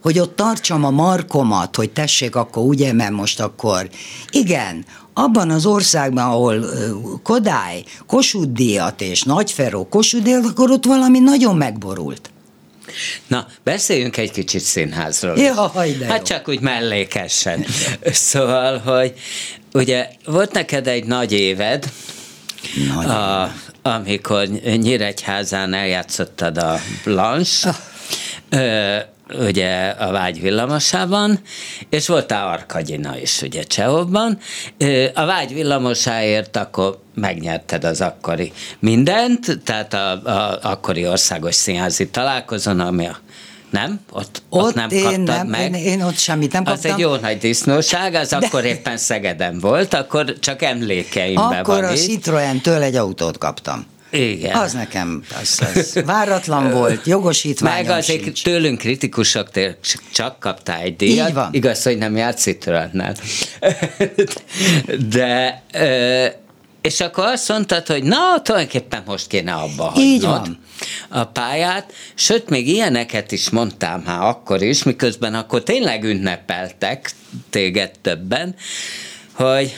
hogy ott tartsam a markomat, hogy tessék, akkor ugye, mert most akkor. Igen, abban az országban, ahol Kodály Kossuth díjat és Nagyferó Kossuth díjat, akkor ott valami nagyon megborult. Na, beszéljünk egy kicsit színházról. Jaj, de Hát jó. csak úgy mellékesen. szóval, hogy ugye volt neked egy nagy éved, nagy a, amikor Nyíregyházán eljátszottad a Blanche, oh. ö, ugye a vágy villamosában, és voltál Arkagyina is ugye Csehobban. A vágy villamosáért akkor megnyerted az akkori mindent, tehát a, a akkori országos színházi találkozón, ami a nem? Ott, ott, ott nem én kaptad nem, meg? Én, én ott semmit nem kaptam. Az egy jó nagy disznóság, az De... akkor éppen Szegeden volt, akkor csak emlékeimben akkor van a Citroen-től egy autót kaptam. Igen. Az nekem az, az váratlan volt, jogosítványom Meg azért sincs. tőlünk kritikusok csak kaptál egy díjat. Így van. Igaz, hogy nem játszik tőletnel. De és akkor azt mondtad, hogy na, tulajdonképpen most kéne abba hagynod Így van. a pályát, sőt, még ilyeneket is mondtam már akkor is, miközben akkor tényleg ünnepeltek téged többen, hogy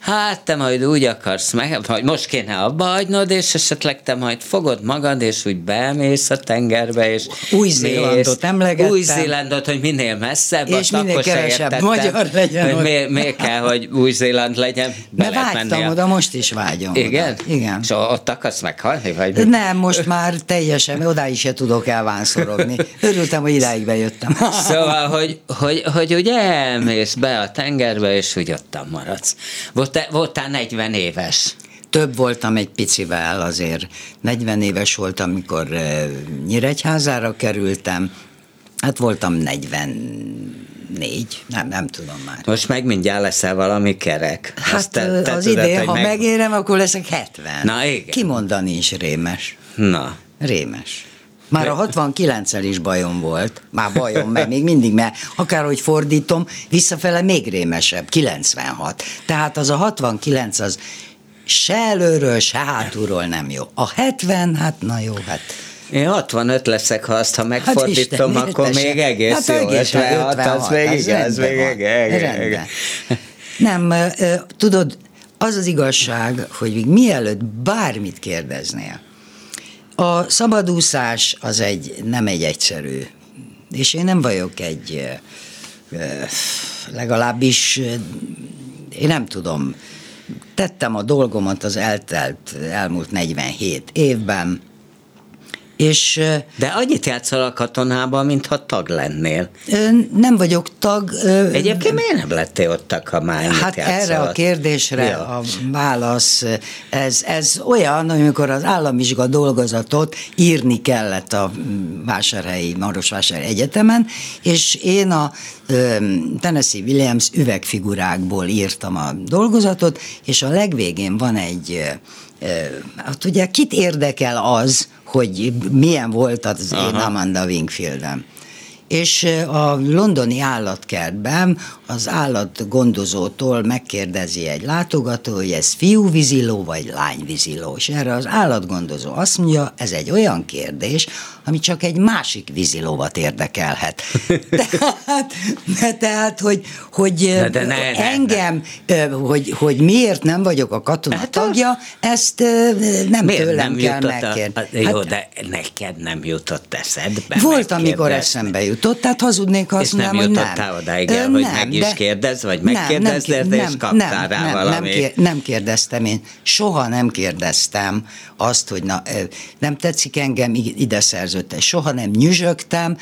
hát te majd úgy akarsz meg, hogy most kéne abba hagynod, és esetleg te majd fogod magad, és úgy bemész a tengerbe, és Új-Zélandot emlegettem. Új-Zélandot, hogy minél messzebb, és minél kevesebb magyar legyen hogy miért, miért kell, hogy Új-Zéland legyen. Be vágytam oda, most is vágyom. Igen? Oda. Igen. És ott akarsz meghalni? Vagy Nem, most már teljesen, odáig se tudok elvánszorogni. Örültem, hogy idáig bejöttem. Szóval, hogy, hogy, hogy ugye elmész be a tengerbe, és úgy ottan maradsz. Volt voltál, voltál 40 éves. több voltam egy picivel, azért 40 éves voltam, amikor Nyíregyházára kerültem, hát voltam 40 négy, nem, nem tudom már. Most meg mindjárt leszel valami kerek. Hát Azt te, te az tudod, idén, ha meg... megérem, akkor leszek 70. Na igen. Kimondani is rémes. Na. Rémes. Már a 69-el is bajom volt, már bajom, mert még mindig, mert akárhogy fordítom, visszafele még rémesebb, 96. Tehát az a 69 az se előről, se hátulról nem jó. A 70, hát na jó, hát én 65 leszek, ha azt, ha hát megfordítom, hát akkor még egész hát jó. Egész 56, 56, az még igaz, még igen. Nem, tudod, az az igazság, hogy még mielőtt bármit kérdeznél, a szabadúszás az egy, nem egy egyszerű, és én nem vagyok egy, legalábbis én nem tudom, tettem a dolgomat az eltelt elmúlt 47 évben, és, De annyit játszol a katonában, mintha tag lennél. Nem vagyok tag. Egyébként miért nem lettél ott tag, ha már Hát játszol? erre a kérdésre ja. a válasz, ez, ez olyan, amikor az államvizsga dolgozatot írni kellett a Vásárhelyi, Marosvásárhelyi Egyetemen, és én a Tennessee Williams üvegfigurákból írtam a dolgozatot, és a legvégén van egy hát ugye kit érdekel az, hogy milyen volt az Aha. én Amanda Wingfieldem és a londoni állatkertben az állatgondozótól megkérdezi egy látogató, hogy ez fiúviziló vagy lányviziló, és erre az állatgondozó azt mondja, ez egy olyan kérdés, ami csak egy másik vízilóvat érdekelhet. tehát, tehát hogy, hogy de, de ne, engem, ne, ne. Hogy, hogy miért nem vagyok a katona hát tagja, ezt nem miért tőlem nem kell megkérdezni. Jó, hát, de neked nem jutott eszedbe. Volt, amikor eszembe jutott, tehát hazudnék azt mondom, hogy nem. Nem odáig el, hogy nem, meg is kérdez, vagy megkérdezd, nem, és kaptál nem, rá nem, valami. Nem, kér, nem kérdeztem én, soha nem kérdeztem azt, hogy na, nem tetszik engem ide között. Soha nem nyüzsögtem,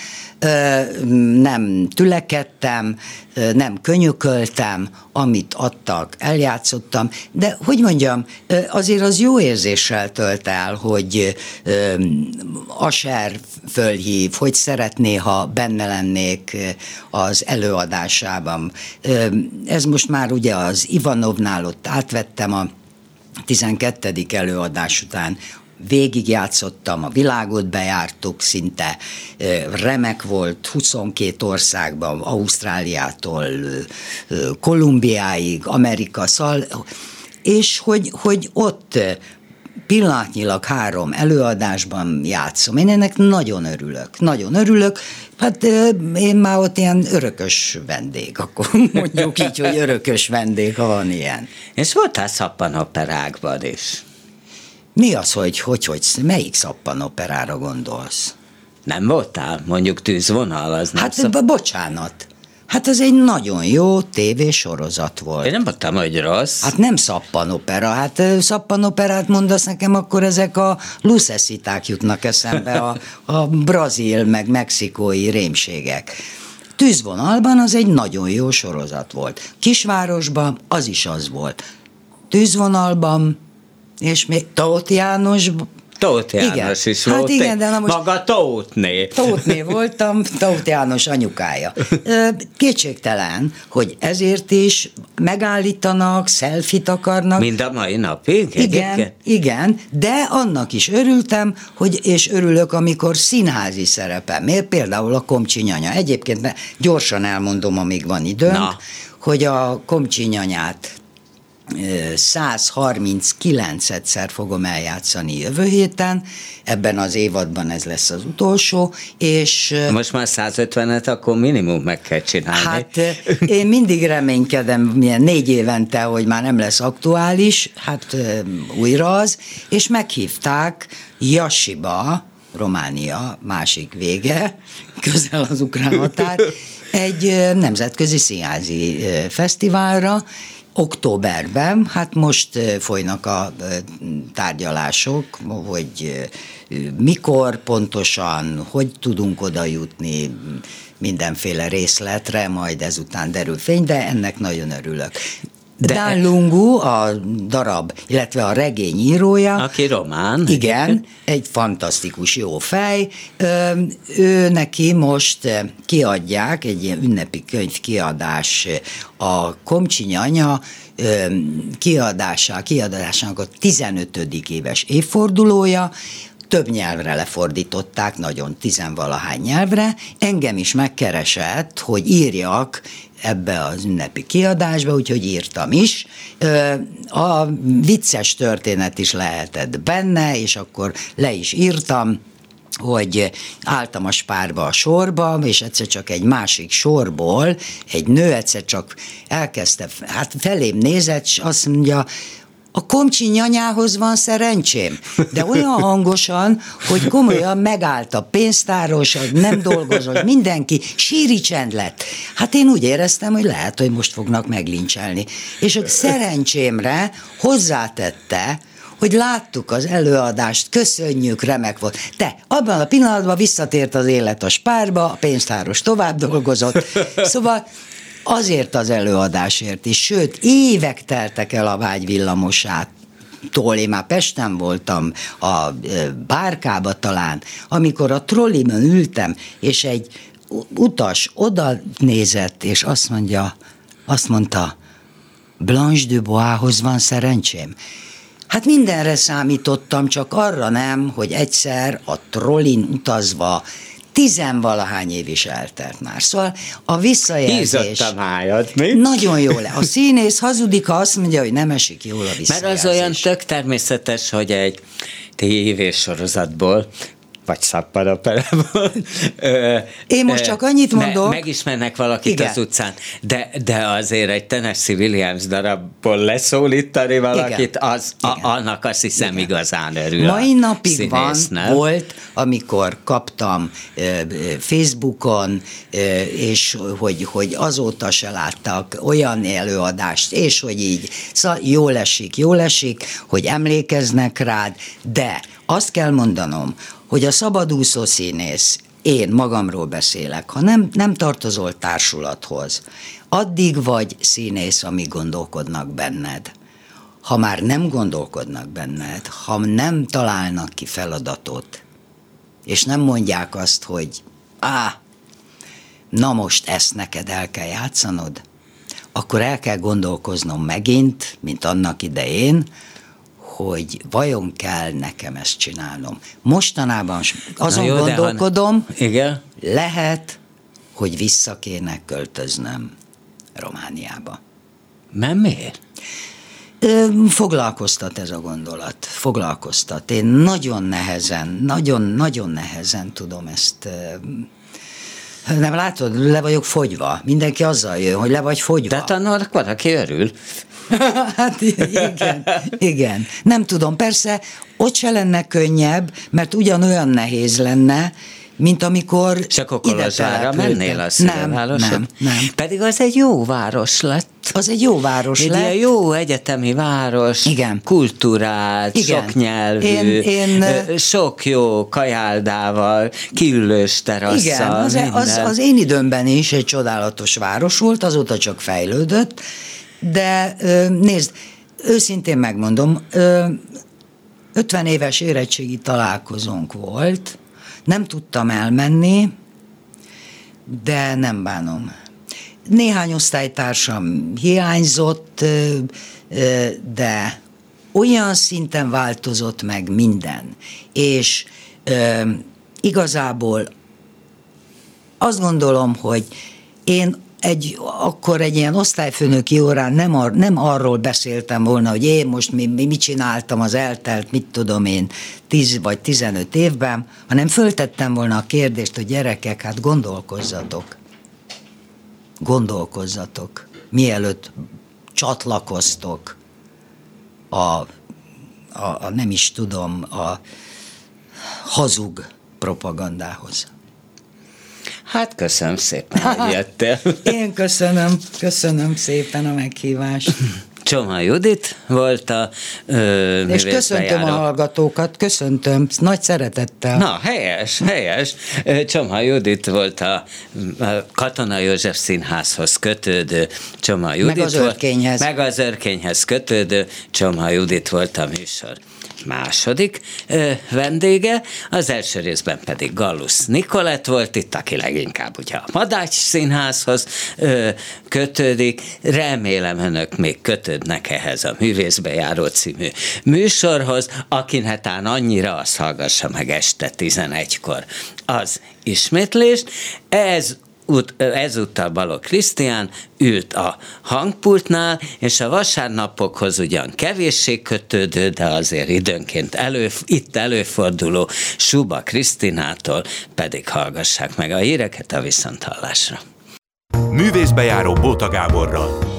nem tülekedtem, nem könyököltem, amit adtak, eljátszottam, de hogy mondjam, azért az jó érzéssel tölt el, hogy Aser fölhív, hogy szeretné, ha benne lennék az előadásában. Ez most már ugye az Ivanovnál ott átvettem a 12. előadás után végigjátszottam, a világot bejártuk, szinte remek volt, 22 országban, Ausztráliától Kolumbiáig, Amerika, szal, és hogy, hogy ott pillanatnyilag három előadásban játszom. Én ennek nagyon örülök, nagyon örülök. Hát én már ott ilyen örökös vendég, akkor mondjuk így, hogy örökös vendég, ha van ilyen. És voltál szappanoperákban is? Mi az, hogy, hogy, hogy melyik szappanoperára gondolsz? Nem voltál? Mondjuk tűzvonal, az nem Hát szab... bocsánat. Hát ez egy nagyon jó tévésorozat volt. Én nem mondtam, hogy rossz. Hát nem szappanopera. Hát szappanoperát mondasz nekem, akkor ezek a luszesziták jutnak eszembe, a, a brazil meg mexikói rémségek. Tűzvonalban az egy nagyon jó sorozat volt. Kisvárosban az is az volt. Tűzvonalban és még Tóth János Tóth János igen. is hát volt. Igen, de na most Maga Tóthné. Tóthné voltam, Tóth János anyukája. Kétségtelen, hogy ezért is megállítanak, szelfit akarnak. Mind a mai napig? Igen, egyébként? igen, de annak is örültem, hogy, és örülök, amikor színházi szerepem. Például a Komcsinyanya. Egyébként gyorsan elmondom, amíg van időnk, Na. hogy a Komcsinyanyát 139-szer fogom eljátszani jövő héten, ebben az évadban ez lesz az utolsó, és... Most már 150-et akkor minimum meg kell csinálni. Hát én mindig reménykedem milyen négy évente, hogy már nem lesz aktuális, hát újra az, és meghívták Jasiba, Románia másik vége, közel az ukrán határ, egy nemzetközi színházi fesztiválra, októberben, hát most folynak a tárgyalások, hogy mikor pontosan, hogy tudunk oda jutni, mindenféle részletre, majd ezután derül fény, de ennek nagyon örülök. De... Dan Lungu, a darab, illetve a regény írója. Aki román. Igen, egy fantasztikus jó fej. Ő neki most kiadják, egy ilyen ünnepi könyv kiadás a Komcsinyi anya kiadása, kiadásának a 15. éves évfordulója, több nyelvre lefordították, nagyon tizenvalahány nyelvre. Engem is megkeresett, hogy írjak ebbe az ünnepi kiadásba, úgyhogy írtam is. A vicces történet is lehetett benne, és akkor le is írtam, hogy álltam a spárba a sorba, és egyszer csak egy másik sorból egy nő egyszer csak elkezdte, hát felém nézett, és azt mondja, a komcsi nyanyához van szerencsém, de olyan hangosan, hogy komolyan megállt a pénztáros, nem dolgozott, mindenki, síri csend lett. Hát én úgy éreztem, hogy lehet, hogy most fognak meglincselni. És hogy szerencsémre hozzátette, hogy láttuk az előadást, köszönjük, remek volt. Te, abban a pillanatban visszatért az élet a spárba, a pénztáros tovább dolgozott. Szóval azért az előadásért is, sőt, évek teltek el a vágy villamosát tól, én már Pesten voltam, a bárkába talán, amikor a trolliben ültem, és egy utas oda nézett, és azt mondja, azt mondta, Blanche de Boishoz van szerencsém. Hát mindenre számítottam, csak arra nem, hogy egyszer a trollin utazva tizenvalahány év is eltelt már. Szóval a visszajelzés... Hízott a májad, mi? Nagyon jó le. A színész hazudik, ha azt mondja, hogy nem esik jól a visszajelzés. Mert az olyan tök természetes, hogy egy tévésorozatból vagy szapparaperából. Én most csak annyit mondok. Me, megismernek valakit Igen. az utcán, de, de azért egy Tennessee Williams darabból leszólítani valakit, Igen. az a, annak azt hiszem Igen. igazán örül Mai napig van, volt, amikor kaptam Facebookon, és hogy, hogy azóta se láttak olyan előadást, és hogy így, szóval jól esik, jól esik, hogy emlékeznek rád, de azt kell mondanom, hogy a szabadúszó színész, én magamról beszélek, ha nem, nem tartozol társulathoz, addig vagy színész, amíg gondolkodnak benned. Ha már nem gondolkodnak benned, ha nem találnak ki feladatot, és nem mondják azt, hogy á, na most ezt neked el kell játszanod, akkor el kell gondolkoznom megint, mint annak idején, hogy vajon kell nekem ezt csinálnom. Mostanában azon jó, gondolkodom, ha... igen? lehet, hogy vissza kéne költöznöm Romániába. Nem miért? Foglalkoztat ez a gondolat, foglalkoztat. Én nagyon nehezen, nagyon-nagyon nehezen tudom ezt nem látod, le vagyok fogyva. Mindenki azzal jön, hogy le vagy fogyva. De hát annak van, aki örül. hát igen, igen. Nem tudom, persze ott se lenne könnyebb, mert ugyanolyan nehéz lenne, mint amikor És akkor Kolozsvárra mennél a nem, nem, nem. Pedig az egy jó város lett. Az egy jó város egy lett. jó egyetemi város. Igen. Kultúrált, Igen. soknyelvű, én, én, sok jó kajáldával, kiülős terasszal. Igen, az, az, az én időmben is egy csodálatos város volt, azóta csak fejlődött, de nézd, őszintén megmondom, 50 éves érettségi találkozónk volt, nem tudtam elmenni, de nem bánom. Néhány osztálytársam hiányzott, de olyan szinten változott meg minden, és igazából azt gondolom, hogy én egy, akkor egy ilyen osztályfőnöki órán nem, ar, nem arról beszéltem volna, hogy én most mi, mi, mit csináltam az eltelt, mit tudom én, 10 vagy 15 évben, hanem föltettem volna a kérdést, hogy gyerekek, hát gondolkozzatok. Gondolkozzatok. Mielőtt csatlakoztok a, a, a nem is tudom, a hazug propagandához. Hát köszönöm szépen, hogy jöttél. Én köszönöm, köszönöm szépen a meghívást. Csoma Judit volt a ö, És köszöntöm a hallgatókat, köszöntöm, nagy szeretettel. Na, helyes, helyes. Csoma Judit volt a, a Katona József Színházhoz kötődő Csoma Judit meg az örkényhez. Volt, meg az örkényhez kötődő Csoma Judit volt a műsor második vendége, az első részben pedig Gallus Nikolett volt itt, aki leginkább ugye a Madács Színházhoz kötődik. Remélem önök még kötődnek ehhez a Művészbe járó című műsorhoz, aki hetán annyira azt hallgassa meg este 11-kor az ismétlést. Ez ezúttal Balog Krisztián ült a hangpultnál, és a vasárnapokhoz ugyan kevéssé kötődő, de azért időnként elő, itt előforduló Suba Krisztinától pedig hallgassák meg a híreket a viszonthallásra. Művészbejáró Bóta Gáborral